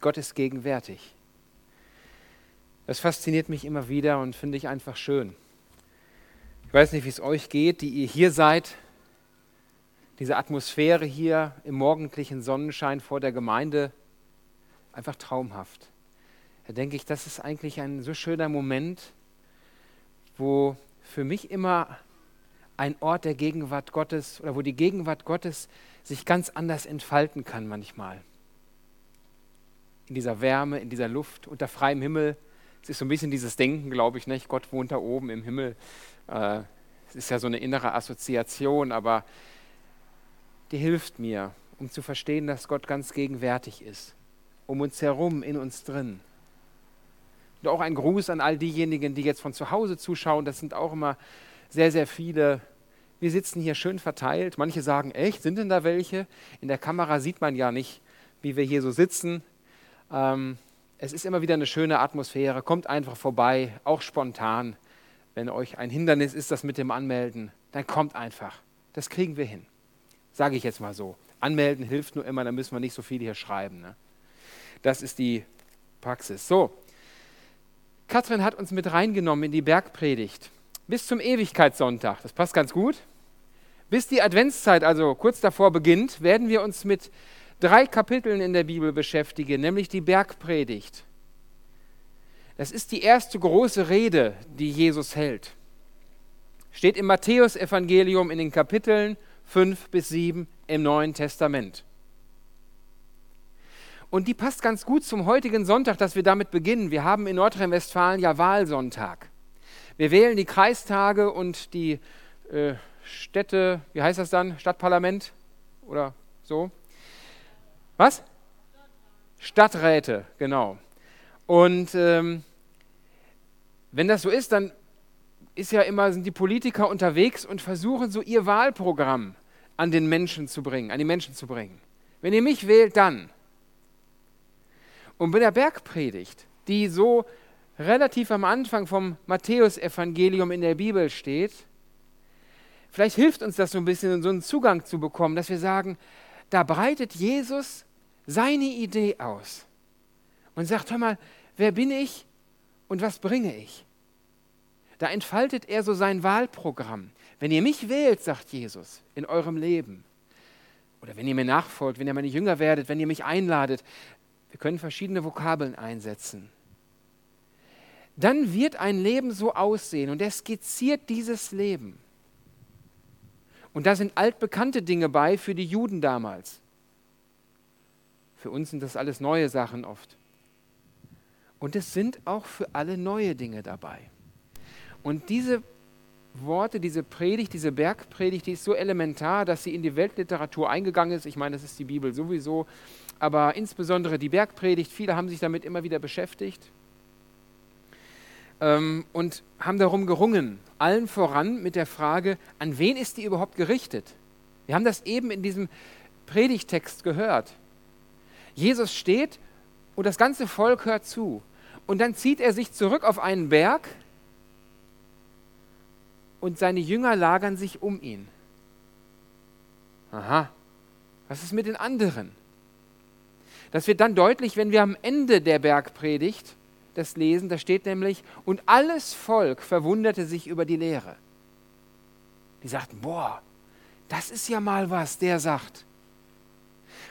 Gott ist gegenwärtig. Das fasziniert mich immer wieder und finde ich einfach schön. Ich weiß nicht, wie es euch geht, die ihr hier seid. Diese Atmosphäre hier im morgendlichen Sonnenschein vor der Gemeinde, einfach traumhaft. Da denke ich, das ist eigentlich ein so schöner Moment, wo für mich immer ein Ort der Gegenwart Gottes oder wo die Gegenwart Gottes sich ganz anders entfalten kann manchmal. In dieser Wärme, in dieser Luft, unter freiem Himmel. Es ist so ein bisschen dieses Denken, glaube ich, nicht? Gott wohnt da oben im Himmel. Äh, es ist ja so eine innere Assoziation, aber die hilft mir, um zu verstehen, dass Gott ganz gegenwärtig ist. Um uns herum, in uns drin. Und auch ein Gruß an all diejenigen, die jetzt von zu Hause zuschauen. Das sind auch immer sehr, sehr viele. Wir sitzen hier schön verteilt. Manche sagen, echt, sind denn da welche? In der Kamera sieht man ja nicht, wie wir hier so sitzen. Ähm, es ist immer wieder eine schöne Atmosphäre. Kommt einfach vorbei, auch spontan. Wenn euch ein Hindernis ist, das mit dem Anmelden, dann kommt einfach. Das kriegen wir hin. Sage ich jetzt mal so. Anmelden hilft nur immer, dann müssen wir nicht so viel hier schreiben. Ne? Das ist die Praxis. So, Katrin hat uns mit reingenommen in die Bergpredigt bis zum Ewigkeitssonntag. Das passt ganz gut. Bis die Adventszeit, also kurz davor beginnt, werden wir uns mit drei Kapiteln in der Bibel beschäftigen, nämlich die Bergpredigt. Das ist die erste große Rede, die Jesus hält. Steht im Matthäusevangelium in den Kapiteln 5 bis 7 im Neuen Testament. Und die passt ganz gut zum heutigen Sonntag, dass wir damit beginnen. Wir haben in Nordrhein-Westfalen ja Wahlsonntag. Wir wählen die Kreistage und die äh, Städte, wie heißt das dann? Stadtparlament oder so? Was? Stadträte, genau. Und ähm, wenn das so ist, dann ist ja immer, sind die Politiker unterwegs und versuchen so ihr Wahlprogramm an den Menschen zu bringen, an die Menschen zu bringen. Wenn ihr mich wählt, dann. Und bei der Bergpredigt, die so relativ am Anfang vom Matthäusevangelium in der Bibel steht, vielleicht hilft uns das so ein bisschen, so einen Zugang zu bekommen, dass wir sagen, da breitet Jesus seine Idee aus und sagt, hör mal, wer bin ich und was bringe ich? Da entfaltet er so sein Wahlprogramm. Wenn ihr mich wählt, sagt Jesus, in eurem Leben, oder wenn ihr mir nachfolgt, wenn ihr meine Jünger werdet, wenn ihr mich einladet, wir können verschiedene Vokabeln einsetzen dann wird ein Leben so aussehen und er skizziert dieses Leben. Und da sind altbekannte Dinge bei für die Juden damals. Für uns sind das alles neue Sachen oft. Und es sind auch für alle neue Dinge dabei. Und diese Worte, diese Predigt, diese Bergpredigt, die ist so elementar, dass sie in die Weltliteratur eingegangen ist. Ich meine, das ist die Bibel sowieso, aber insbesondere die Bergpredigt, viele haben sich damit immer wieder beschäftigt ähm, und haben darum gerungen, allen voran mit der Frage, an wen ist die überhaupt gerichtet? Wir haben das eben in diesem Predigtext gehört. Jesus steht und das ganze Volk hört zu. Und dann zieht er sich zurück auf einen Berg und seine Jünger lagern sich um ihn. Aha, was ist mit den anderen? Das wird dann deutlich, wenn wir am Ende der Bergpredigt das lesen, da steht nämlich, und alles Volk verwunderte sich über die Lehre. Die sagten, boah, das ist ja mal was, der sagt.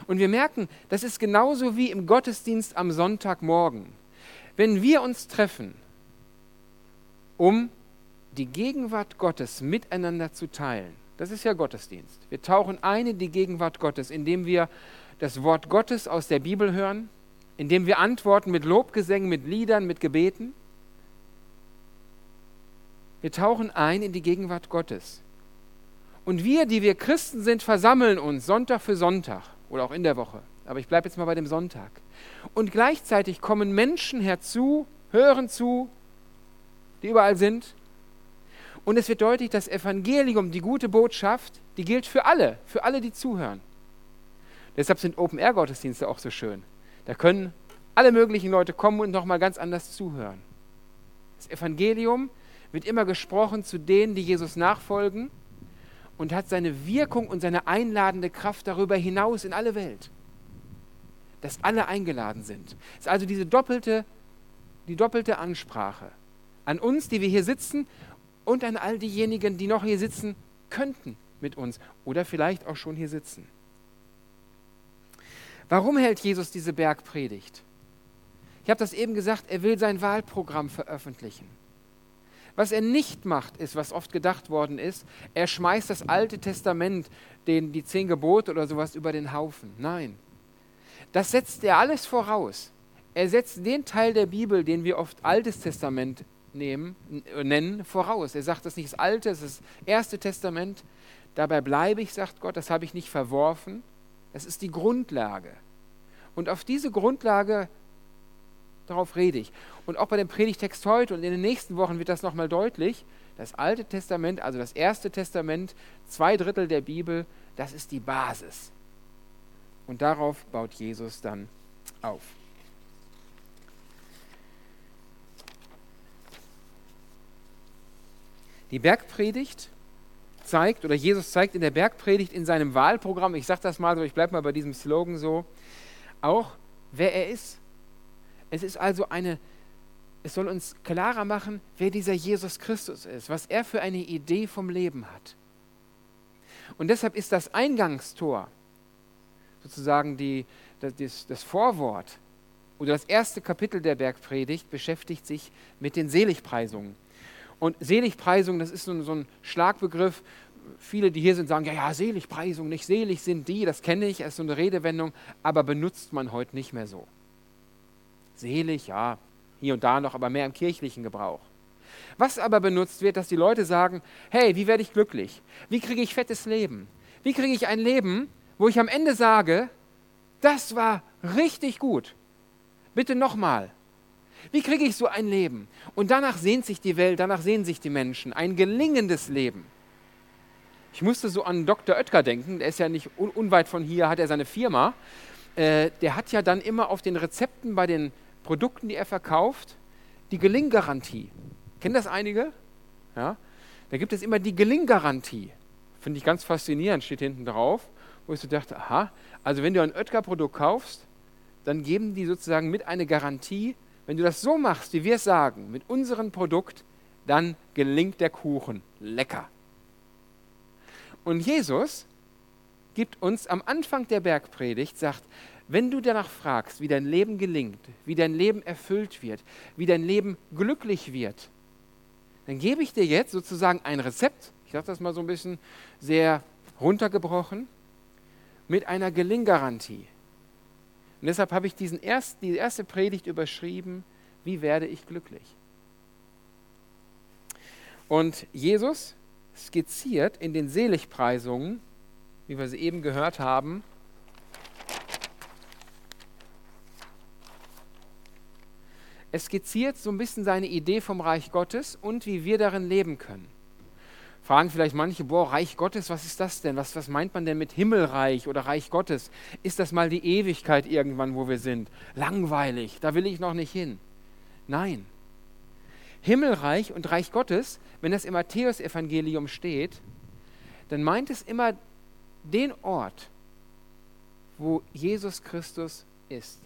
Und wir merken, das ist genauso wie im Gottesdienst am Sonntagmorgen. Wenn wir uns treffen, um die Gegenwart Gottes miteinander zu teilen, das ist ja Gottesdienst. Wir tauchen ein in die Gegenwart Gottes, indem wir das Wort Gottes aus der Bibel hören, indem wir antworten mit Lobgesängen, mit Liedern, mit Gebeten. Wir tauchen ein in die Gegenwart Gottes. Und wir, die wir Christen sind, versammeln uns Sonntag für Sonntag oder auch in der Woche. Aber ich bleibe jetzt mal bei dem Sonntag. Und gleichzeitig kommen Menschen herzu, hören zu, die überall sind. Und es wird deutlich, das Evangelium, die gute Botschaft, die gilt für alle, für alle, die zuhören. Deshalb sind Open-Air-Gottesdienste auch so schön. Da können alle möglichen Leute kommen und nochmal ganz anders zuhören. Das Evangelium wird immer gesprochen zu denen, die Jesus nachfolgen und hat seine Wirkung und seine einladende Kraft darüber hinaus in alle Welt. dass alle eingeladen sind. Es ist also diese doppelte, die doppelte Ansprache an uns, die wir hier sitzen und an all diejenigen, die noch hier sitzen könnten mit uns oder vielleicht auch schon hier sitzen. Warum hält Jesus diese Bergpredigt? Ich habe das eben gesagt, er will sein Wahlprogramm veröffentlichen. Was er nicht macht, ist, was oft gedacht worden ist, er schmeißt das Alte Testament, den, die zehn Gebote oder sowas über den Haufen. Nein, das setzt er alles voraus. Er setzt den Teil der Bibel, den wir oft Altes Testament nehmen, nennen, voraus. Er sagt, das ist nicht das Alte, das ist das Erste Testament. Dabei bleibe ich, sagt Gott, das habe ich nicht verworfen. Das ist die Grundlage. Und auf diese Grundlage Darauf rede ich. Und auch bei dem Predigtext heute und in den nächsten Wochen wird das nochmal deutlich. Das Alte Testament, also das Erste Testament, zwei Drittel der Bibel, das ist die Basis. Und darauf baut Jesus dann auf. Die Bergpredigt zeigt, oder Jesus zeigt in der Bergpredigt in seinem Wahlprogramm, ich sage das mal so, ich bleibe mal bei diesem Slogan so, auch wer er ist. Es ist also eine, es soll uns klarer machen, wer dieser Jesus Christus ist, was er für eine Idee vom Leben hat. Und deshalb ist das Eingangstor, sozusagen die, das, das Vorwort oder das erste Kapitel der Bergpredigt beschäftigt sich mit den Seligpreisungen. Und Seligpreisung, das ist so ein, Schlagbegriff. Viele, die hier sind, sagen, ja, ja, Seligpreisung, nicht selig sind die, das kenne ich, das ist so eine Redewendung, aber benutzt man heute nicht mehr so. Selig, ja, hier und da noch, aber mehr im kirchlichen Gebrauch. Was aber benutzt wird, dass die Leute sagen, hey, wie werde ich glücklich? Wie kriege ich fettes Leben? Wie kriege ich ein Leben, wo ich am Ende sage, das war richtig gut. Bitte nochmal. Wie kriege ich so ein Leben? Und danach sehnt sich die Welt, danach sehnen sich die Menschen. Ein gelingendes Leben. Ich musste so an Dr. Oetker denken, der ist ja nicht unweit von hier, hat er seine Firma. Äh, der hat ja dann immer auf den Rezepten bei den Produkten, die er verkauft, die Gelinggarantie. Kennen das einige? Ja? Da gibt es immer die Gelinggarantie. Finde ich ganz faszinierend, steht hinten drauf, wo ich so dachte, aha, also wenn du ein Oetker-Produkt kaufst, dann geben die sozusagen mit eine Garantie, wenn du das so machst, wie wir es sagen, mit unserem Produkt, dann gelingt der Kuchen lecker. Und Jesus gibt uns am Anfang der Bergpredigt, sagt, wenn du danach fragst, wie dein Leben gelingt, wie dein Leben erfüllt wird, wie dein Leben glücklich wird, dann gebe ich dir jetzt sozusagen ein Rezept, ich sage das mal so ein bisschen sehr runtergebrochen, mit einer Gelinggarantie. Und deshalb habe ich diesen erst, die erste Predigt überschrieben, wie werde ich glücklich? Und Jesus skizziert in den Seligpreisungen, wie wir sie eben gehört haben, Es skizziert so ein bisschen seine Idee vom Reich Gottes und wie wir darin leben können. Fragen vielleicht manche, boah, Reich Gottes, was ist das denn? Was, was meint man denn mit Himmelreich oder Reich Gottes? Ist das mal die Ewigkeit irgendwann, wo wir sind? Langweilig, da will ich noch nicht hin. Nein. Himmelreich und Reich Gottes, wenn das im Matthäusevangelium steht, dann meint es immer den Ort, wo Jesus Christus ist.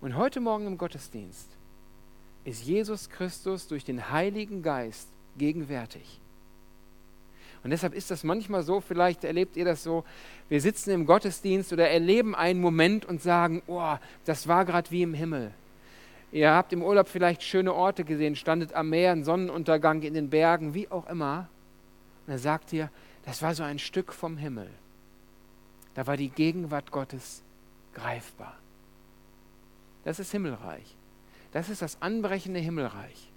Und heute Morgen im Gottesdienst ist Jesus Christus durch den Heiligen Geist gegenwärtig. Und deshalb ist das manchmal so, vielleicht erlebt ihr das so, wir sitzen im Gottesdienst oder erleben einen Moment und sagen, oh, das war gerade wie im Himmel. Ihr habt im Urlaub vielleicht schöne Orte gesehen, standet am Meer, ein Sonnenuntergang in den Bergen, wie auch immer. Und er sagt ihr, das war so ein Stück vom Himmel. Da war die Gegenwart Gottes greifbar. Das ist Himmelreich. Das ist das anbrechende Himmelreich.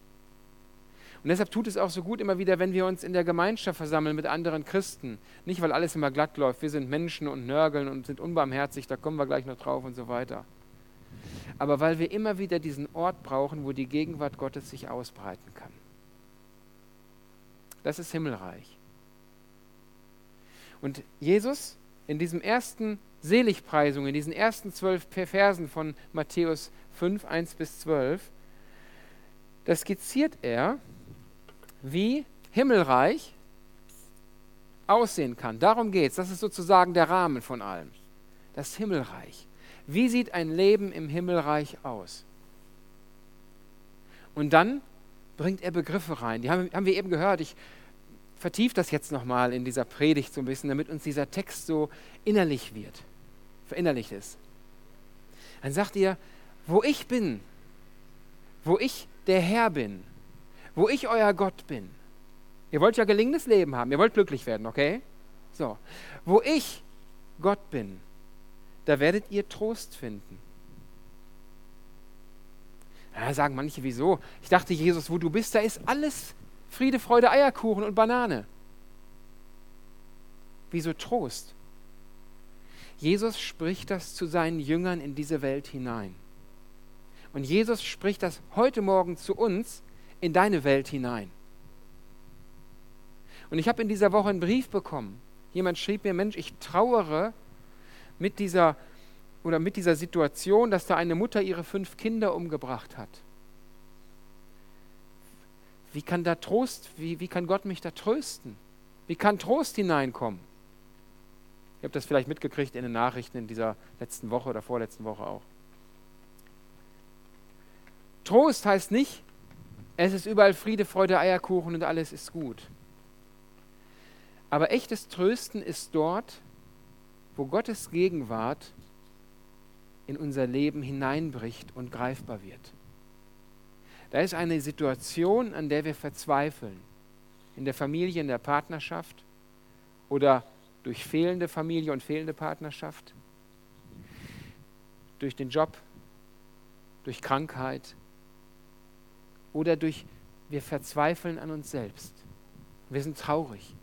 Und deshalb tut es auch so gut immer wieder, wenn wir uns in der Gemeinschaft versammeln mit anderen Christen. Nicht, weil alles immer glatt läuft. Wir sind Menschen und nörgeln und sind unbarmherzig, da kommen wir gleich noch drauf und so weiter. Aber weil wir immer wieder diesen Ort brauchen, wo die Gegenwart Gottes sich ausbreiten kann. Das ist Himmelreich. Und Jesus in diesem ersten Seligpreisung, in diesen ersten zwölf Versen von Matthäus 5, 1 bis 12, da skizziert er, wie Himmelreich aussehen kann. Darum geht es. Das ist sozusagen der Rahmen von allem. Das Himmelreich. Wie sieht ein Leben im Himmelreich aus? Und dann bringt er Begriffe rein. Die haben, haben wir eben gehört. Ich vertiefe das jetzt nochmal in dieser Predigt so ein bisschen, damit uns dieser Text so innerlich wird, verinnerlicht ist. Dann sagt ihr, wo ich bin, wo ich der Herr bin, wo ich euer Gott bin. Ihr wollt ja gelingendes Leben haben, ihr wollt glücklich werden, okay? So, wo ich Gott bin, da werdet ihr Trost finden. Ja, sagen manche, wieso? Ich dachte, Jesus, wo du bist, da ist alles Friede, Freude, Eierkuchen und Banane. Wieso Trost? Jesus spricht das zu seinen Jüngern in diese Welt hinein. Und Jesus spricht das heute Morgen zu uns in deine Welt hinein. Und ich habe in dieser Woche einen Brief bekommen. Jemand schrieb mir, Mensch, ich trauere mit dieser oder mit dieser Situation, dass da eine Mutter ihre fünf Kinder umgebracht hat. Wie kann da Trost, wie, wie kann Gott mich da trösten? Wie kann Trost hineinkommen? Ihr habt das vielleicht mitgekriegt in den Nachrichten in dieser letzten Woche oder vorletzten Woche auch. Trost heißt nicht, es ist überall Friede, Freude, Eierkuchen und alles ist gut. Aber echtes Trösten ist dort, wo Gottes Gegenwart in unser Leben hineinbricht und greifbar wird. Da ist eine Situation, an der wir verzweifeln. In der Familie, in der Partnerschaft oder durch fehlende Familie und fehlende Partnerschaft, durch den Job, durch Krankheit oder durch, wir verzweifeln an uns selbst. Wir sind traurig.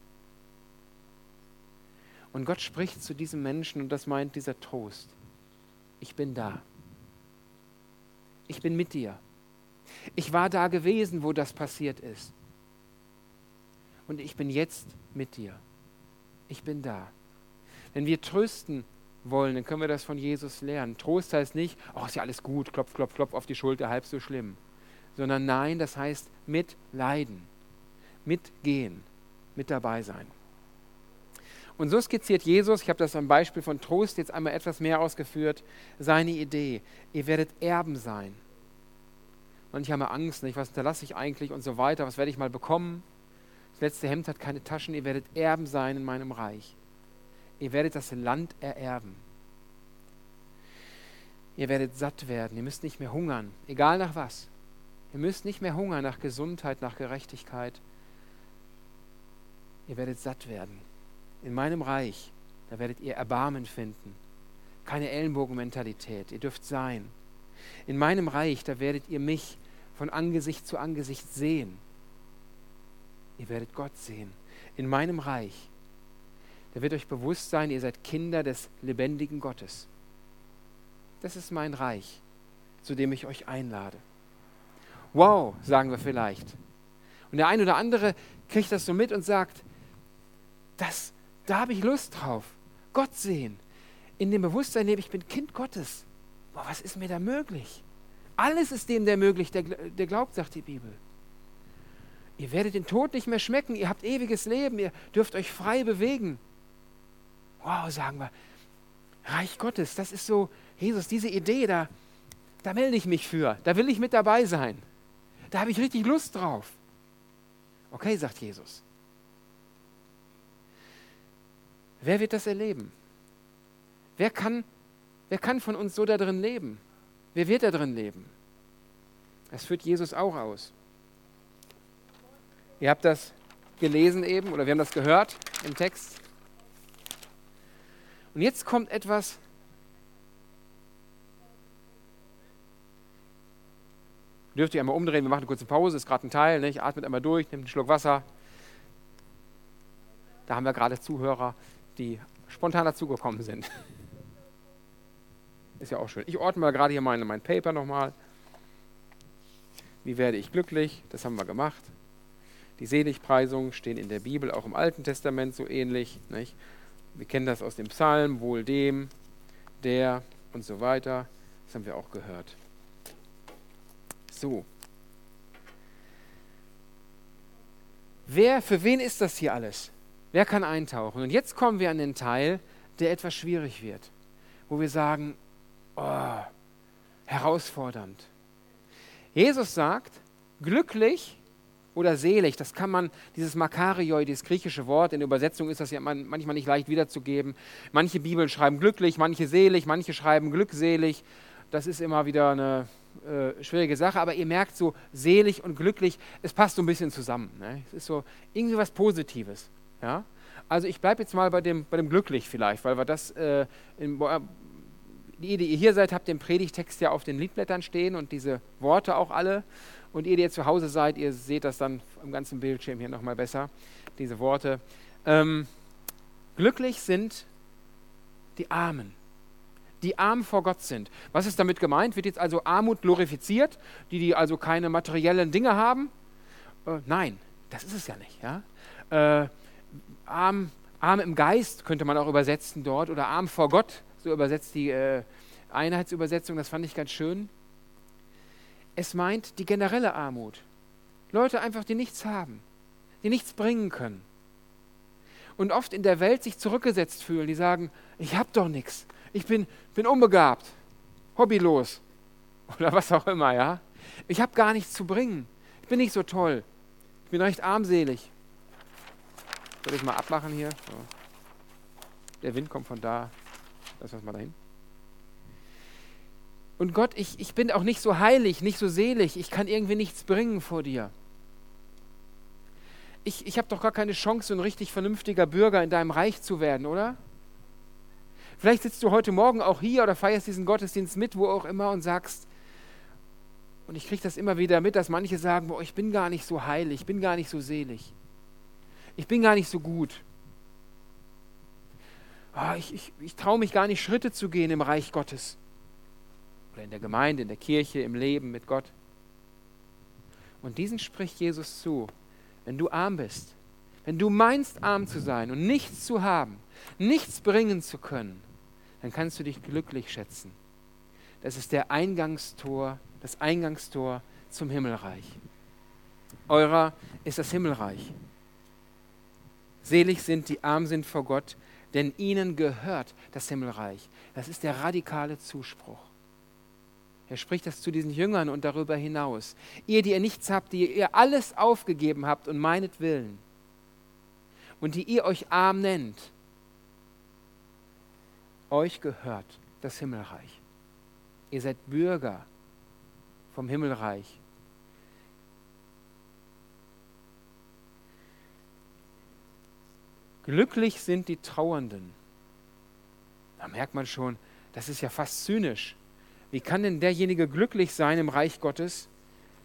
Und Gott spricht zu diesem Menschen und das meint dieser Trost ich bin da. Ich bin mit dir. Ich war da gewesen, wo das passiert ist. Und ich bin jetzt mit dir. Ich bin da. Wenn wir trösten wollen, dann können wir das von Jesus lernen. Trost heißt nicht, oh, ist ja alles gut, klopf, klopf, klopf auf die Schulter, halb so schlimm. Sondern nein, das heißt mitleiden, mitgehen, mit dabei sein. Und so skizziert Jesus, ich habe das am Beispiel von Trost jetzt einmal etwas mehr ausgeführt, seine Idee. Ihr werdet Erben sein. Manche haben Angst, nicht? was hinterlasse ich eigentlich und so weiter, was werde ich mal bekommen? Das letzte Hemd hat keine Taschen, ihr werdet Erben sein in meinem Reich. Ihr werdet das Land ererben. Ihr werdet satt werden, ihr müsst nicht mehr hungern, egal nach was. Ihr müsst nicht mehr hungern nach Gesundheit, nach Gerechtigkeit. Ihr werdet satt werden in meinem Reich, da werdet ihr Erbarmen finden. Keine Ellenbogenmentalität. Ihr dürft sein. In meinem Reich, da werdet ihr mich von Angesicht zu Angesicht sehen. Ihr werdet Gott sehen. In meinem Reich, da wird euch bewusst sein, ihr seid Kinder des lebendigen Gottes. Das ist mein Reich, zu dem ich euch einlade. Wow, sagen wir vielleicht. Und der ein oder andere kriegt das so mit und sagt, das, da habe ich Lust drauf. Gott sehen. In dem Bewusstsein lebe ich bin Kind Gottes. Boah, was ist mir da möglich? Alles ist dem der möglich, der, der glaubt, sagt die Bibel. Ihr werdet den Tod nicht mehr schmecken, ihr habt ewiges Leben, ihr dürft euch frei bewegen. Wow, sagen wir. Reich Gottes, das ist so, Jesus, diese Idee, da, da melde ich mich für, da will ich mit dabei sein. Da habe ich richtig Lust drauf. Okay, sagt Jesus. Wer wird das erleben? Wer kann, wer kann von uns so da drin leben? Wer wird da drin leben? Das führt Jesus auch aus. Ihr habt das gelesen eben oder wir haben das gehört im Text. Und jetzt kommt etwas, dürft ihr einmal umdrehen, wir machen eine kurze Pause, ist gerade ein Teil, nicht? atmet einmal durch, nehmt einen Schluck Wasser. Da haben wir gerade Zuhörer, die spontan dazugekommen sind. Ist ja auch schön. Ich ordne mal gerade hier meine, mein Paper nochmal. Wie werde ich glücklich? Das haben wir gemacht. Die Seligpreisungen stehen in der Bibel, auch im Alten Testament so ähnlich. Nicht? Wir kennen das aus dem Psalm, wohl dem, der und so weiter. Das haben wir auch gehört. So. Wer, für wen ist das hier alles? Wer kann eintauchen? Und jetzt kommen wir an den Teil, der etwas schwierig wird, wo wir sagen, oh, herausfordernd. Jesus sagt, glücklich oder selig, das kann man, dieses Makarioi, dieses griechische Wort, in der Übersetzung ist das ja manchmal nicht leicht wiederzugeben. Manche Bibeln schreiben glücklich, manche selig, manche schreiben glückselig. Das ist immer wieder eine äh, schwierige Sache, aber ihr merkt so, selig und glücklich, es passt so ein bisschen zusammen. Ne? Es ist so irgendwie was Positives. Ja? Also ich bleibe jetzt mal bei dem, bei dem glücklich vielleicht, weil wir das, äh, in, die, die ihr hier seid, habt den Predigtext ja auf den Liedblättern stehen und diese Worte auch alle. Und ihr, die jetzt zu Hause seid, ihr seht das dann im ganzen Bildschirm hier nochmal besser, diese Worte. Ähm, glücklich sind die Armen, die arm vor Gott sind. Was ist damit gemeint? Wird jetzt also Armut glorifiziert, die, die also keine materiellen Dinge haben? Äh, nein, das ist es ja nicht. Ja? Äh, arm, arm im Geist könnte man auch übersetzen dort oder arm vor Gott, so übersetzt die äh, Einheitsübersetzung, das fand ich ganz schön. Es meint die generelle Armut. Leute einfach, die nichts haben, die nichts bringen können. Und oft in der Welt sich zurückgesetzt fühlen, die sagen, ich habe doch nichts, ich bin, bin unbegabt, hobbylos oder was auch immer, ja. Ich habe gar nichts zu bringen, ich bin nicht so toll, ich bin recht armselig. Soll ich mal abmachen hier? So. Der Wind kommt von da, lass uns mal dahin. Und Gott, ich, ich bin auch nicht so heilig, nicht so selig, ich kann irgendwie nichts bringen vor dir. Ich, ich habe doch gar keine Chance, so ein richtig vernünftiger Bürger in deinem Reich zu werden, oder? Vielleicht sitzt du heute Morgen auch hier oder feierst diesen Gottesdienst mit, wo auch immer, und sagst, und ich kriege das immer wieder mit, dass manche sagen, boah, ich bin gar nicht so heilig, ich bin gar nicht so selig. Ich bin gar nicht so gut. Oh, ich ich, ich traue mich gar nicht, Schritte zu gehen im Reich Gottes oder in der Gemeinde, in der Kirche, im Leben mit Gott. Und diesen spricht Jesus zu. Wenn du arm bist, wenn du meinst, arm zu sein und nichts zu haben, nichts bringen zu können, dann kannst du dich glücklich schätzen. Das ist der Eingangstor, das Eingangstor zum Himmelreich. Eurer ist das Himmelreich. Selig sind die arm sind vor Gott, denn ihnen gehört das Himmelreich. Das ist der radikale Zuspruch. Er spricht das zu diesen Jüngern und darüber hinaus. Ihr, die ihr nichts habt, die ihr alles aufgegeben habt und meinetwillen und die ihr euch arm nennt, euch gehört das Himmelreich. Ihr seid Bürger vom Himmelreich. Glücklich sind die Trauernden. Da merkt man schon, das ist ja fast zynisch. Wie kann denn derjenige glücklich sein im Reich Gottes,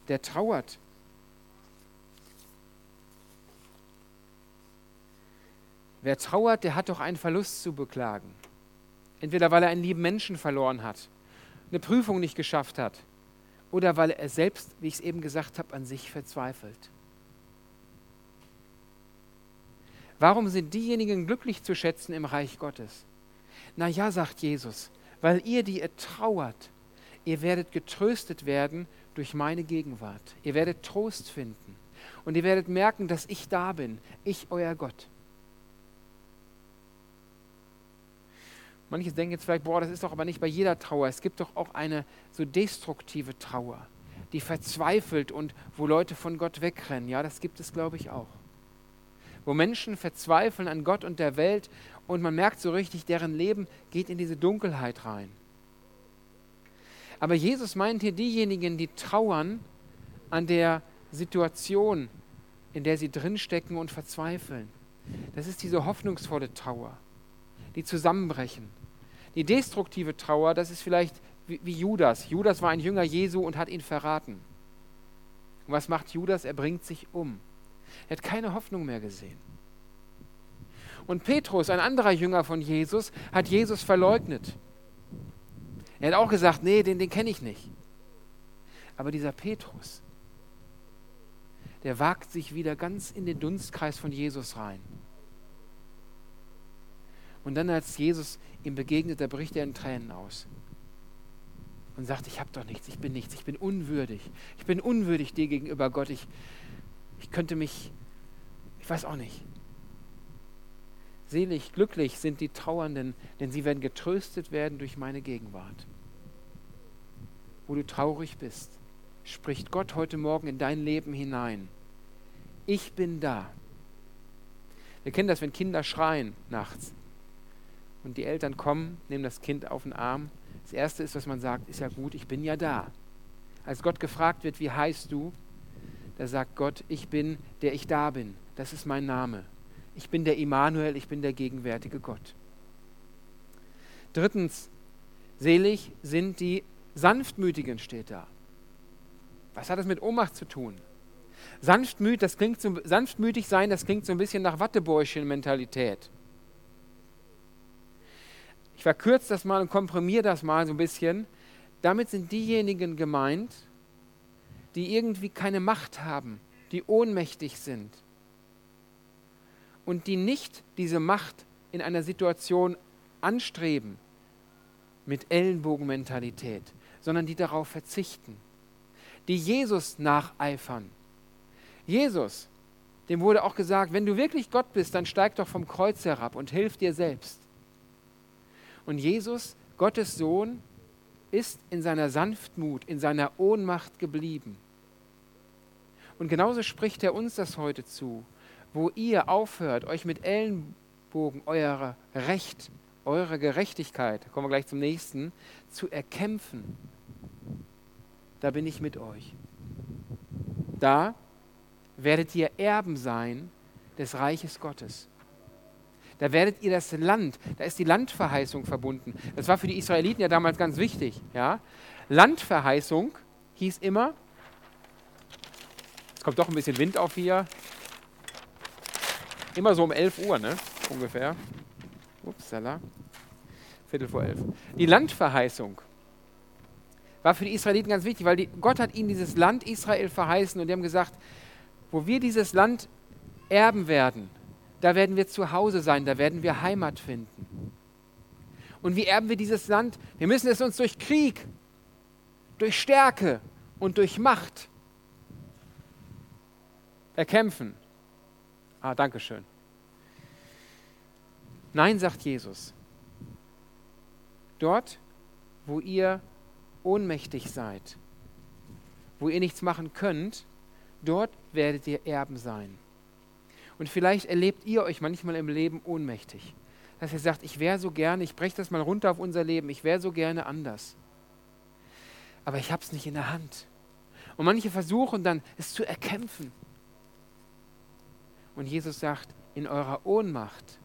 der trauert? Wer trauert, der hat doch einen Verlust zu beklagen. Entweder weil er einen lieben Menschen verloren hat, eine Prüfung nicht geschafft hat oder weil er selbst, wie ich es eben gesagt habe, an sich verzweifelt. Warum sind diejenigen glücklich zu schätzen im Reich Gottes? Na ja, sagt Jesus, weil ihr, die ihr trauert, ihr werdet getröstet werden durch meine Gegenwart. Ihr werdet Trost finden. Und ihr werdet merken, dass ich da bin, ich euer Gott. Manche denken jetzt vielleicht, boah, das ist doch aber nicht bei jeder Trauer. Es gibt doch auch eine so destruktive Trauer, die verzweifelt und wo Leute von Gott wegrennen. Ja, das gibt es, glaube ich, auch. Wo Menschen verzweifeln an Gott und der Welt und man merkt so richtig, deren Leben geht in diese Dunkelheit rein. Aber Jesus meint hier diejenigen, die trauern an der Situation, in der sie drinstecken und verzweifeln. Das ist diese hoffnungsvolle Trauer, die zusammenbrechen. Die destruktive Trauer, das ist vielleicht wie, Judas. Judas war ein Jünger Jesu und hat ihn verraten. Und was macht Judas? Er bringt sich um. Er hat keine Hoffnung mehr gesehen. Und Petrus, ein anderer Jünger von Jesus, hat Jesus verleugnet. Er hat auch gesagt, nee, den, den kenne ich nicht. Aber dieser Petrus, der wagt sich wieder ganz in den Dunstkreis von Jesus rein. Und dann, als Jesus ihm begegnet, da bricht er in Tränen aus und sagt, ich habe doch nichts, ich bin nichts, ich bin unwürdig. Ich bin unwürdig dir gegenüber Gott. Ich, ich könnte mich, ich weiß auch nicht. Selig, glücklich sind die Trauernden, denn sie werden getröstet werden durch meine Gegenwart. wo du traurig bist, spricht Gott heute Morgen in dein Leben hinein. Ich bin da. Wir kennen das, wenn Kinder schreien nachts und die Eltern kommen, nehmen das Kind auf den Arm. Das Erste ist, was man sagt, ist ja gut, ich bin ja da. Als Gott gefragt wird, wie heißt du, da sagt Gott, ich bin, der ich da bin. Das ist mein Name. Ich bin der Immanuel, ich bin der gegenwärtige Gott. Drittens, selig sind die Sanftmütigen, steht da. Was hat das mit Ohnmacht zu tun? Sanftmüt, das klingt so, sanftmütig sein, das klingt so ein bisschen nach Wattebäuschen-Mentalität. Ich verkürze das mal und komprimiere das mal so ein bisschen. Damit sind diejenigen gemeint, die irgendwie keine Macht haben, die ohnmächtig sind und die nicht diese Macht in einer Situation anstreben mit Ellenbogenmentalität, sondern die darauf verzichten, die Jesus nacheifern. Jesus, dem wurde auch gesagt, wenn du wirklich Gott bist, dann steig doch vom Kreuz herab und hilf dir selbst. Und Jesus, Gottes Sohn, ist in seiner Sanftmut, in seiner Ohnmacht geblieben. Und genauso spricht er uns das heute zu, wo ihr aufhört, euch mit Ellenbogen euer Recht, eure Gerechtigkeit, kommen wir gleich zum nächsten, zu erkämpfen. Da bin ich mit euch. Da werdet ihr Erben sein des Reiches Gottes. Da werdet ihr das Land, da ist die Landverheißung verbunden. Das war für die Israeliten ja damals ganz wichtig. Ja? Landverheißung hieß immer, kommt doch ein bisschen Wind auf hier, immer so um 11 Uhr, ne? ungefähr. Upsala. Viertel vor elf. Die Landverheißung war für die Israeliten ganz wichtig, weil die, Gott hat ihnen dieses Land Israel verheißen und die haben gesagt, wo wir dieses Land erben werden, da werden wir zu Hause sein, da werden wir Heimat finden. Und wie erben wir dieses Land? Wir müssen es uns durch Krieg, durch Stärke und durch Macht erkämpfen. Ah, danke schön. Nein, sagt Jesus. Dort, wo ihr ohnmächtig seid, wo ihr nichts machen könnt, dort werdet ihr Erben sein. Und vielleicht erlebt ihr euch manchmal im Leben ohnmächtig. Dass ihr sagt, ich wäre so gerne, ich breche das mal runter auf unser Leben, ich wäre so gerne anders. Aber ich habe es nicht in der Hand. Und manche versuchen dann, es zu erkämpfen. Und Jesus sagt, in eurer Ohnmacht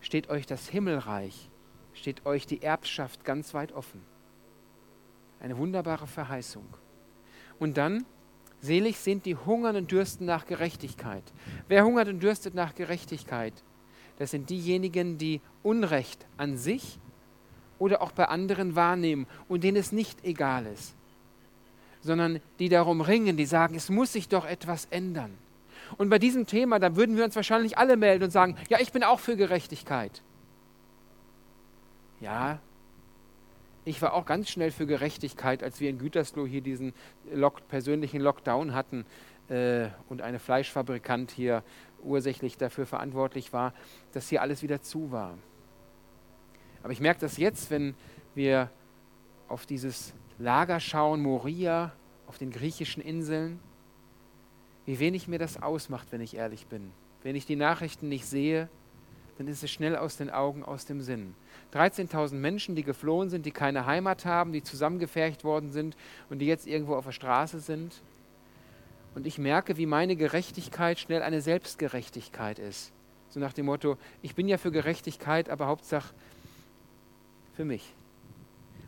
steht euch das Himmelreich, steht euch die Erbschaft ganz weit offen. Eine wunderbare Verheißung. Und dann Selig sind die hungern und dürsten nach Gerechtigkeit. Wer hungert und dürstet nach Gerechtigkeit? Das sind diejenigen, die Unrecht an sich oder auch bei anderen wahrnehmen und denen es nicht egal ist, sondern die darum ringen, die sagen, es muss sich doch etwas ändern. Und bei diesem Thema, da würden wir uns wahrscheinlich alle melden und sagen, ja, ich bin auch für Gerechtigkeit. Ja, ich war auch ganz schnell für Gerechtigkeit, als wir in Gütersloh hier diesen Lock, persönlichen Lockdown hatten äh, und eine Fleischfabrikant hier ursächlich dafür verantwortlich war, dass hier alles wieder zu war. Aber ich merke das jetzt, wenn wir auf dieses Lager schauen, Moria, auf den griechischen Inseln, wie wenig mir das ausmacht, wenn ich ehrlich bin. Wenn ich die Nachrichten nicht sehe, dann ist es schnell aus den Augen, aus dem Sinn. 13.000 Menschen, die geflohen sind, die keine Heimat haben, die zusammengefercht worden sind und die jetzt irgendwo auf der Straße sind. Und ich merke, wie meine Gerechtigkeit schnell eine Selbstgerechtigkeit ist. So nach dem Motto, ich bin ja für Gerechtigkeit, aber Hauptsache für mich.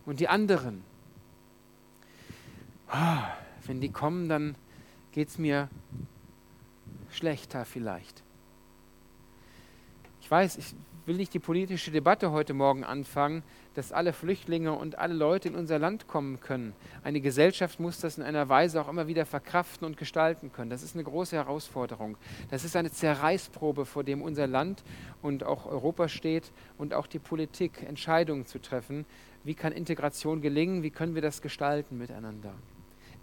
Und die anderen, ah, wenn die kommen, dann geht es mir schlechter vielleicht. Ich weiß, ich will nicht die politische Debatte heute Morgen anfangen, dass alle Flüchtlinge und alle Leute in unser Land kommen können. Eine Gesellschaft muss das in einer Weise auch immer wieder verkraften und gestalten können. Das ist eine große Herausforderung. Das ist eine Zerreißprobe, vor dem unser Land und auch Europa steht und auch die Politik, Entscheidungen zu treffen. Wie kann Integration gelingen? Wie können wir das gestalten miteinander?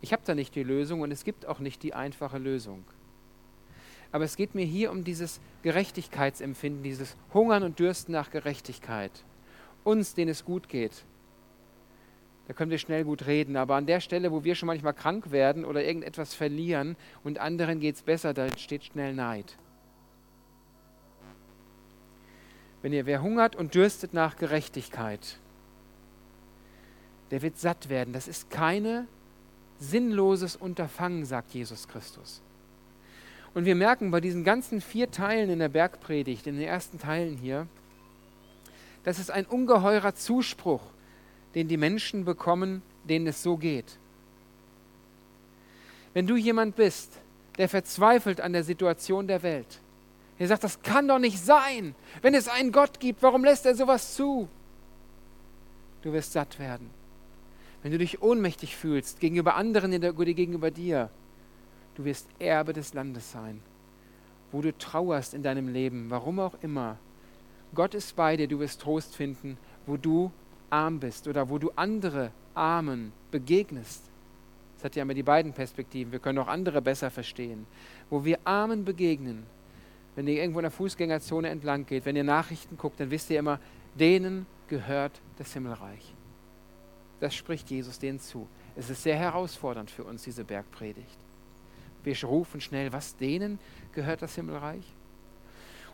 Ich habe da nicht die Lösung und es gibt auch nicht die einfache Lösung. Aber es geht mir hier um dieses Gerechtigkeitsempfinden, dieses Hungern und Dürsten nach Gerechtigkeit. Uns, denen es gut geht. da können wir schnell gut reden. Aber an der Stelle, wo wir schon manchmal krank werden oder irgendetwas verlieren und anderen geht es besser, da entsteht schnell Neid. Wenn ihr wer hungert und dürstet nach Gerechtigkeit, der wird satt werden. Das ist keine sinnloses Unterfangen, sagt Jesus Christus. Und wir merken bei diesen ganzen vier Teilen in der Bergpredigt, in den ersten Teilen hier, dass es ein ungeheurer Zuspruch, den die Menschen bekommen, denen es so geht. Wenn du jemand bist, der verzweifelt an der Situation der Welt, der sagt, das kann doch nicht sein. Wenn es einen Gott gibt, warum lässt er sowas zu? Du wirst satt werden wenn du dich ohnmächtig fühlst gegenüber anderen oder gegenüber dir, du wirst Erbe des Landes sein, wo du trauerst in deinem Leben, warum auch immer. Gott ist bei dir, du wirst Trost finden, wo du arm bist oder wo du andere Armen begegnest. Das hat ja immer die beiden Perspektiven. Wir können auch andere besser verstehen. Wo wir Armen begegnen, wenn ihr irgendwo in der Fußgängerzone entlang geht, wenn ihr Nachrichten guckt, dann wisst ihr immer, denen gehört das Himmelreich. Das spricht Jesus denen zu. Es ist sehr herausfordernd für uns, diese Bergpredigt. Wir rufen schnell, was denen gehört das Himmelreich?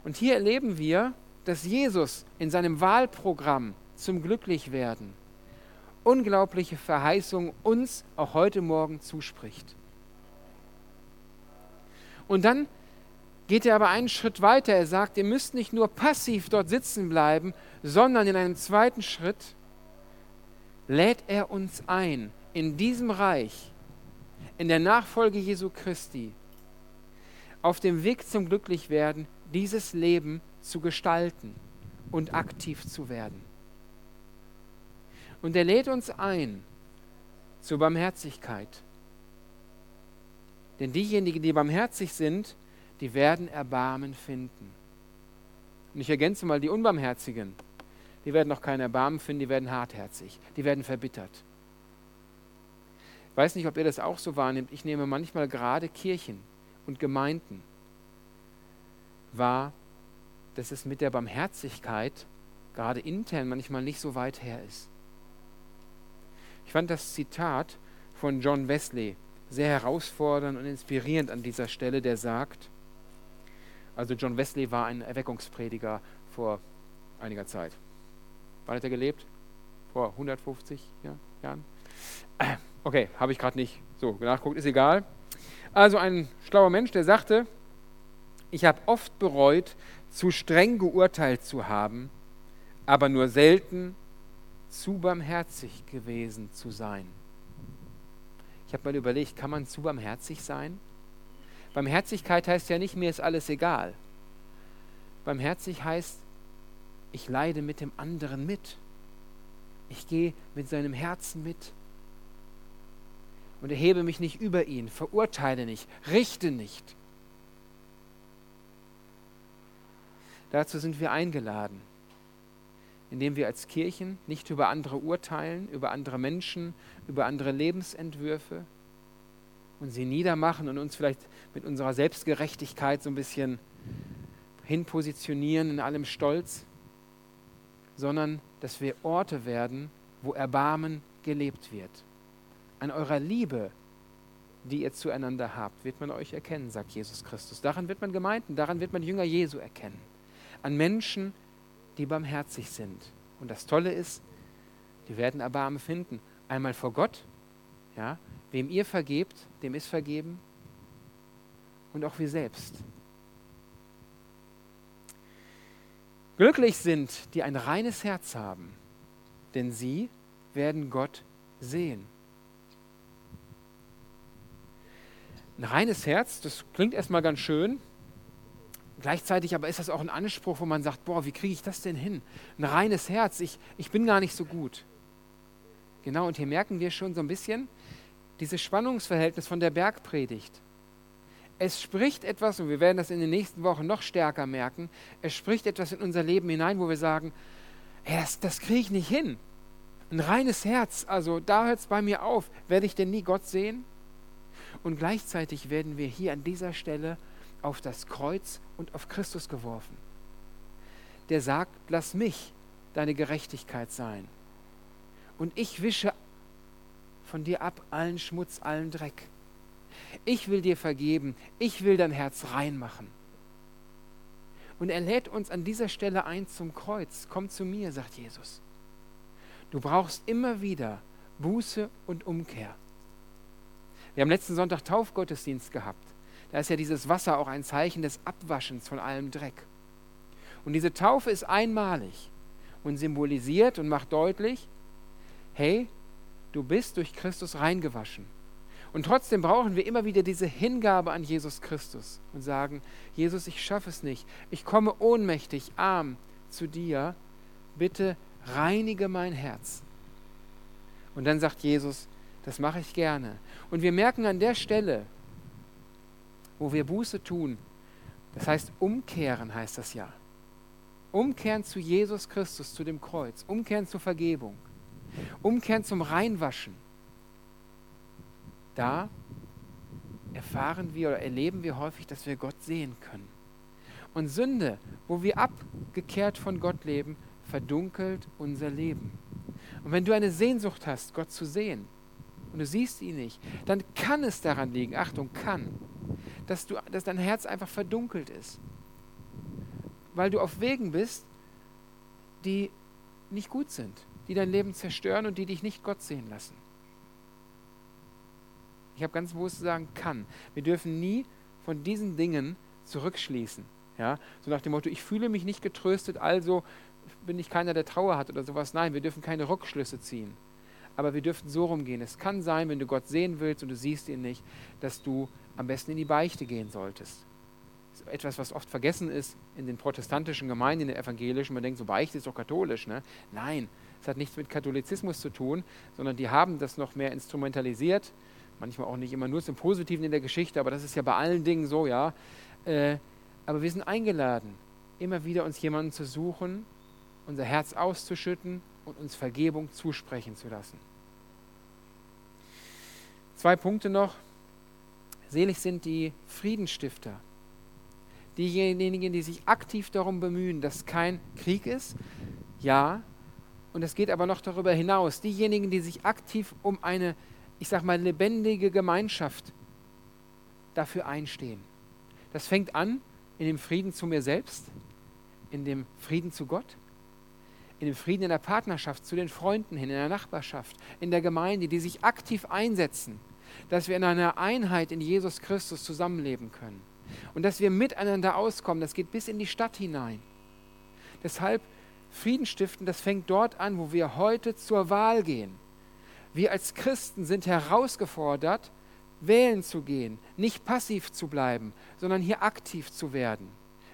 Und hier erleben wir, dass Jesus in seinem Wahlprogramm zum Glücklichwerden unglaubliche Verheißungen uns auch heute Morgen zuspricht. Und dann geht er aber einen Schritt weiter. Er sagt, ihr müsst nicht nur passiv dort sitzen bleiben, sondern in einem zweiten Schritt lädt er uns ein, in diesem Reich, in der Nachfolge Jesu Christi, auf dem Weg zum Glücklichwerden, dieses Leben zu gestalten und aktiv zu werden. Und er lädt uns ein zur Barmherzigkeit. Denn diejenigen, die barmherzig sind, die werden Erbarmen finden. Und ich ergänze mal die Unbarmherzigen die werden noch kein Erbarmen finden, die werden hartherzig, die werden verbittert. Ich weiß nicht, ob ihr das auch so wahrnehmt. Ich nehme manchmal gerade Kirchen und Gemeinden wahr, dass es mit der Barmherzigkeit gerade intern manchmal nicht so weit her ist. Ich fand das Zitat von John Wesley sehr herausfordernd und inspirierend an dieser Stelle, der sagt, also John Wesley war ein Erweckungsprediger vor einiger Zeit. Wann hat er gelebt? Vor 150 Jahren? Okay, habe ich gerade nicht so nachguckt, ist egal. Also ein schlauer Mensch, der sagte, ich habe oft bereut, zu streng geurteilt zu haben, aber nur selten zu barmherzig gewesen zu sein. Ich habe mal überlegt, kann man zu barmherzig sein? Barmherzigkeit heißt ja nicht, mir ist alles egal. Barmherzig heißt, ich leide mit dem anderen mit. Ich gehe mit seinem Herzen mit und erhebe mich nicht über ihn, verurteile nicht, richte nicht. Dazu sind wir eingeladen, indem wir als Kirchen nicht über andere urteilen, über andere Menschen, über andere Lebensentwürfe und sie niedermachen und uns vielleicht mit unserer Selbstgerechtigkeit so ein bisschen hinpositionieren in allem Stolz, sondern dass wir Orte werden, wo Erbarmen gelebt wird. An eurer Liebe, die ihr zueinander habt, wird man euch erkennen, sagt Jesus Christus. Daran wird man Gemeinden, daran wird man Jünger Jesu erkennen. An Menschen, die barmherzig sind. Und das Tolle ist, die werden Erbarmen finden. Einmal vor Gott, ja, wem ihr vergebt, dem ist vergeben. Und auch wir selbst. Glücklich sind, die ein reines Herz haben, denn sie werden Gott sehen. Ein reines Herz, das klingt erstmal ganz schön. Gleichzeitig aber ist das auch ein Anspruch, wo man sagt, boah, wie kriege ich das denn hin? Ein reines Herz, ich, ich bin gar nicht so gut. Genau, und hier merken wir schon so ein bisschen dieses Spannungsverhältnis von der Bergpredigt es spricht etwas, und wir werden das in den nächsten Wochen noch stärker merken, es spricht etwas in unser Leben hinein, wo wir sagen, hey, das, das kriege ich nicht hin. Ein reines Herz, also da hört es bei mir auf. Werde ich denn nie Gott sehen? Und gleichzeitig werden wir hier an dieser Stelle auf das Kreuz und auf Christus geworfen. Der sagt, lass mich deine Gerechtigkeit sein. Und ich wische von dir ab allen Schmutz, allen Dreck. Ich will dir vergeben, ich will dein Herz reinmachen. Und er lädt uns an dieser Stelle ein zum Kreuz. Komm zu mir, sagt Jesus. Du brauchst immer wieder Buße und Umkehr. Wir haben letzten Sonntag Taufgottesdienst gehabt. Da ist ja dieses Wasser auch ein Zeichen des Abwaschens von allem Dreck. Und diese Taufe ist einmalig und symbolisiert und macht deutlich, hey, du bist durch Christus reingewaschen. Und trotzdem brauchen wir immer wieder diese Hingabe an Jesus Christus und sagen, Jesus, ich schaffe es nicht. Ich komme ohnmächtig, arm zu dir. Bitte reinige mein Herz. Und dann sagt Jesus, das mache ich gerne. Und wir merken an der Stelle, wo wir Buße tun, das heißt umkehren heißt das ja. Umkehren zu Jesus Christus, zu dem Kreuz, umkehren zur Vergebung, umkehren zum Reinwaschen da erfahren wir oder erleben wir häufig, dass wir Gott sehen können. Und Sünde, wo wir abgekehrt von Gott leben, verdunkelt unser Leben. Und wenn du eine Sehnsucht hast, Gott zu sehen, und du siehst ihn nicht, dann kann es daran liegen, Achtung, kann, dass, du, dass dein Herz einfach verdunkelt ist. Weil du auf Wegen bist, die nicht gut sind, die dein Leben zerstören und die dich nicht Gott sehen lassen. Ich habe ganz bewusst zu sagen, kann. Wir dürfen nie von diesen Dingen zurückschließen. Ja? So nach dem Motto, ich fühle mich nicht getröstet, also bin ich keiner, der Trauer hat oder sowas. Nein, wir dürfen keine Rückschlüsse ziehen. Aber wir dürfen so rumgehen. Es kann sein, wenn du Gott sehen willst und du siehst ihn nicht, dass du am besten in die Beichte gehen solltest. Das ist etwas, was oft vergessen ist in den protestantischen Gemeinden, in den evangelischen. Man denkt, so Beichte ist doch katholisch. Ne? Nein, es hat nichts mit Katholizismus zu tun, sondern die haben das noch mehr instrumentalisiert manchmal auch nicht immer nur zum Positiven in der Geschichte, aber das ist ja bei allen Dingen so, ja. Äh, aber wir sind eingeladen, immer wieder uns jemanden zu suchen, unser Herz auszuschütten und uns Vergebung zusprechen zu lassen. Zwei Punkte noch. Selig sind die Friedenstifter. Diejenigen, die sich aktiv darum bemühen, dass kein Krieg ist. Ja, und es geht aber noch darüber hinaus. Diejenigen, die sich aktiv um eine ich sage mal, lebendige Gemeinschaft dafür einstehen. Das fängt an in dem Frieden zu mir selbst, in dem Frieden zu Gott, in dem Frieden in der Partnerschaft, zu den Freunden hin, in der Nachbarschaft, in der Gemeinde, die sich aktiv einsetzen, dass wir in einer Einheit in Jesus Christus zusammenleben können und dass wir miteinander auskommen. Das geht bis in die Stadt hinein. Deshalb Frieden stiften, das fängt dort an, wo wir heute zur Wahl gehen wir als Christen sind herausgefordert, wählen zu gehen, nicht passiv zu bleiben, sondern hier aktiv zu werden.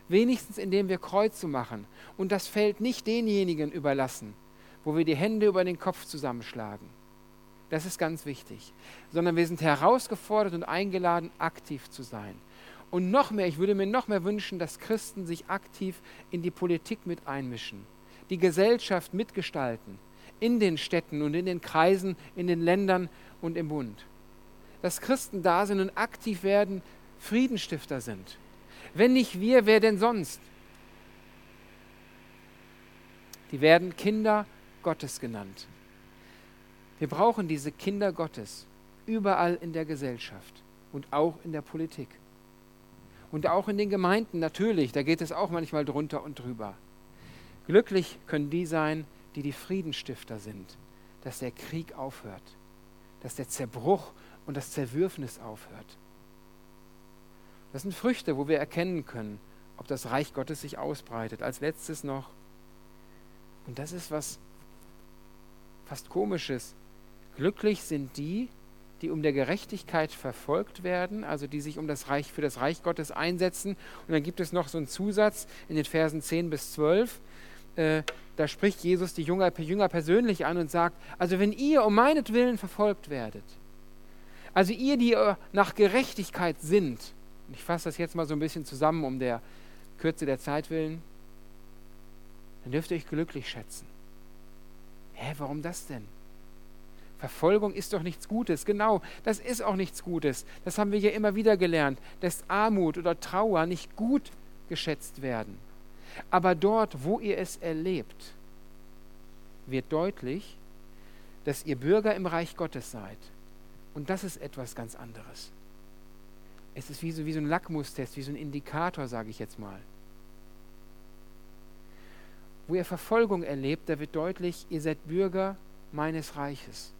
Wenigstens indem wir Kreuze machen und das Feld nicht denjenigen überlassen, wo wir die Hände über den Kopf zusammenschlagen. Das ist ganz wichtig. Sondern wir sind herausgefordert und eingeladen, aktiv zu sein. Und noch mehr, ich würde mir noch mehr wünschen, dass Christen sich aktiv in die Politik mit einmischen, die Gesellschaft mitgestalten, in den Städten und in den Kreisen, in den Ländern und im Bund. Dass Christen da sind und aktiv werden, Friedenstifter sind. Wenn nicht wir, wer denn sonst? Die werden Kinder Gottes genannt. Wir brauchen diese Kinder Gottes überall in der Gesellschaft und auch in der Politik. Und auch in den Gemeinden natürlich, da geht es auch manchmal drunter und drüber. Glücklich können die sein, die die Friedenstifter sind, dass der Krieg aufhört, dass der Zerbruch und das Zerwürfnis aufhört. Das sind Früchte, wo wir erkennen können, ob das Reich Gottes sich ausbreitet. Als letztes noch, und das ist was fast komisches, glücklich sind die, die um der Gerechtigkeit verfolgt werden, also die sich um das Reich, für das Reich Gottes einsetzen. Und dann gibt es noch so einen Zusatz in den Versen 10 bis 12. Äh, da spricht Jesus die Jünger, Jünger persönlich an und sagt, also wenn ihr um meinetwillen verfolgt werdet, also ihr, die nach Gerechtigkeit sind, ich fasse das jetzt mal so ein bisschen zusammen um der Kürze der Zeit willen, dann dürft ihr euch glücklich schätzen. Hä, warum das denn? Verfolgung ist doch nichts Gutes. Genau, das ist auch nichts Gutes. Das haben wir ja immer wieder gelernt, dass Armut oder Trauer nicht gut geschätzt werden. Aber dort, wo ihr es erlebt, wird deutlich, dass ihr Bürger im Reich Gottes seid Und das ist etwas ganz anderes. Es ist wie so, wie so ein Lackmustest, wie so ein Indikator, sage ich jetzt mal. Wo ihr Verfolgung erlebt, da wird deutlich, ihr seid Bürger meines Reiches.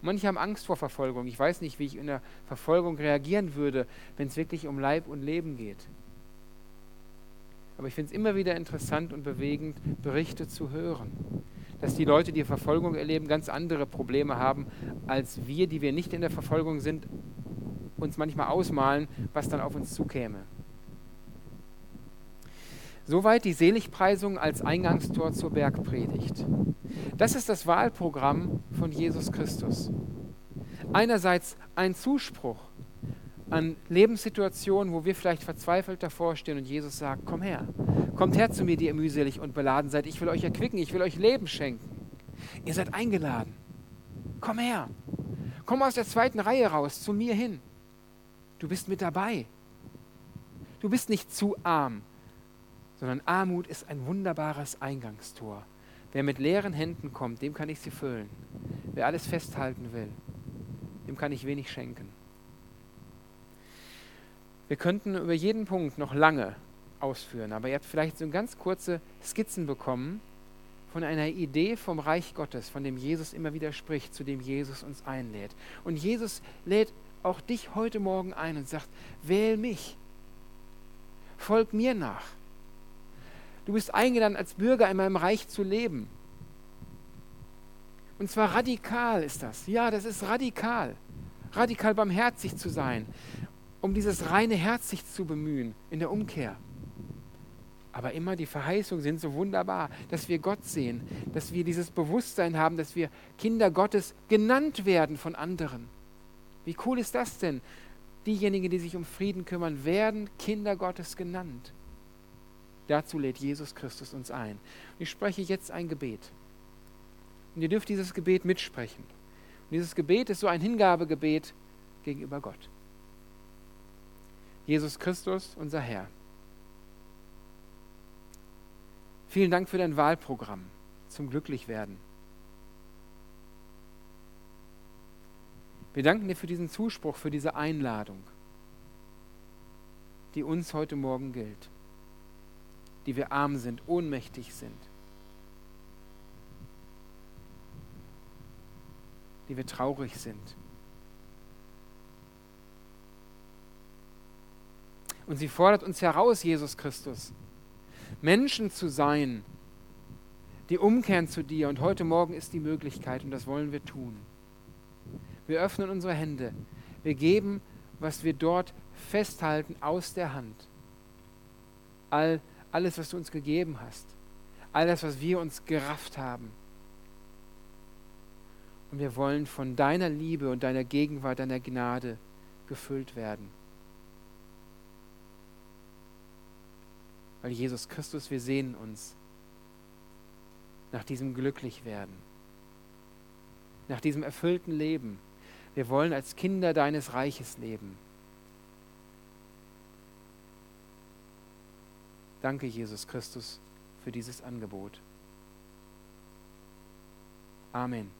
Manche haben Angst vor Verfolgung. Ich weiß nicht, wie ich in der Verfolgung reagieren würde, wenn es wirklich um Leib und Leben geht. Aber ich finde es immer wieder interessant und bewegend, Berichte zu hören. Dass die Leute, die Verfolgung erleben, ganz andere Probleme haben, als wir, die wir nicht in der Verfolgung sind, uns manchmal ausmalen, was dann auf uns zukäme. Soweit die Seligpreisung als Eingangstor zur Bergpredigt. Das ist das Wahlprogramm von Jesus Christus. Einerseits ein Zuspruch an Lebenssituationen, wo wir vielleicht verzweifelt davor stehen und Jesus sagt, komm her, kommt her zu mir, die ihr mühselig und beladen seid, ich will euch erquicken, ich will euch Leben schenken. Ihr seid eingeladen. Komm her, komm aus der zweiten Reihe raus, zu mir hin. Du bist mit dabei. Du bist nicht zu arm, sondern Armut ist ein wunderbares Eingangstor. Wer mit leeren Händen kommt, dem kann ich sie füllen. Wer alles festhalten will, dem kann ich wenig schenken. Wir könnten über jeden Punkt noch lange ausführen, aber ihr habt vielleicht so ganz kurze Skizzen bekommen von einer Idee vom Reich Gottes, von dem Jesus immer wieder spricht, zu dem Jesus uns einlädt. Und Jesus lädt auch dich heute Morgen ein und sagt, wähl mich, folg mir nach. Du bist eingeladen, als Bürger in meinem Reich zu leben. Und zwar radikal ist das. Ja, das ist radikal. Radikal barmherzig zu sein, um dieses reine Herz sich zu bemühen in der Umkehr. Aber immer die Verheißungen sind so wunderbar, dass wir Gott sehen, dass wir dieses Bewusstsein haben, dass wir Kinder Gottes genannt werden von anderen. Wie cool ist das denn? Diejenigen, die sich um Frieden kümmern, werden Kinder Gottes genannt. Dazu lädt Jesus Christus uns ein. Ich spreche jetzt ein Gebet. Und ihr dürft dieses Gebet mitsprechen. Und dieses Gebet ist so ein Hingabegebet gegenüber Gott. Jesus Christus, unser Herr. Vielen Dank für dein Wahlprogramm zum Glücklichwerden. Wir danken dir für diesen Zuspruch, für diese Einladung, die uns heute Morgen gilt, die wir arm sind, ohnmächtig sind, die wir traurig sind. Und sie fordert uns heraus, Jesus Christus, Menschen zu sein, die umkehren zu dir. Und heute Morgen ist die Möglichkeit und das wollen wir tun. Wir öffnen unsere Hände. Wir geben, was wir dort festhalten, aus der Hand. All, alles, was du uns gegeben hast. All das, was wir uns gerafft haben. Und wir wollen von deiner Liebe und deiner Gegenwart, deiner Gnade gefüllt werden. Weil Jesus Christus, wir sehnen uns nach diesem Glücklichwerden, nach diesem erfüllten Leben wir wollen als Kinder deines Reiches leben. Danke, Jesus Christus, für dieses Angebot. Amen.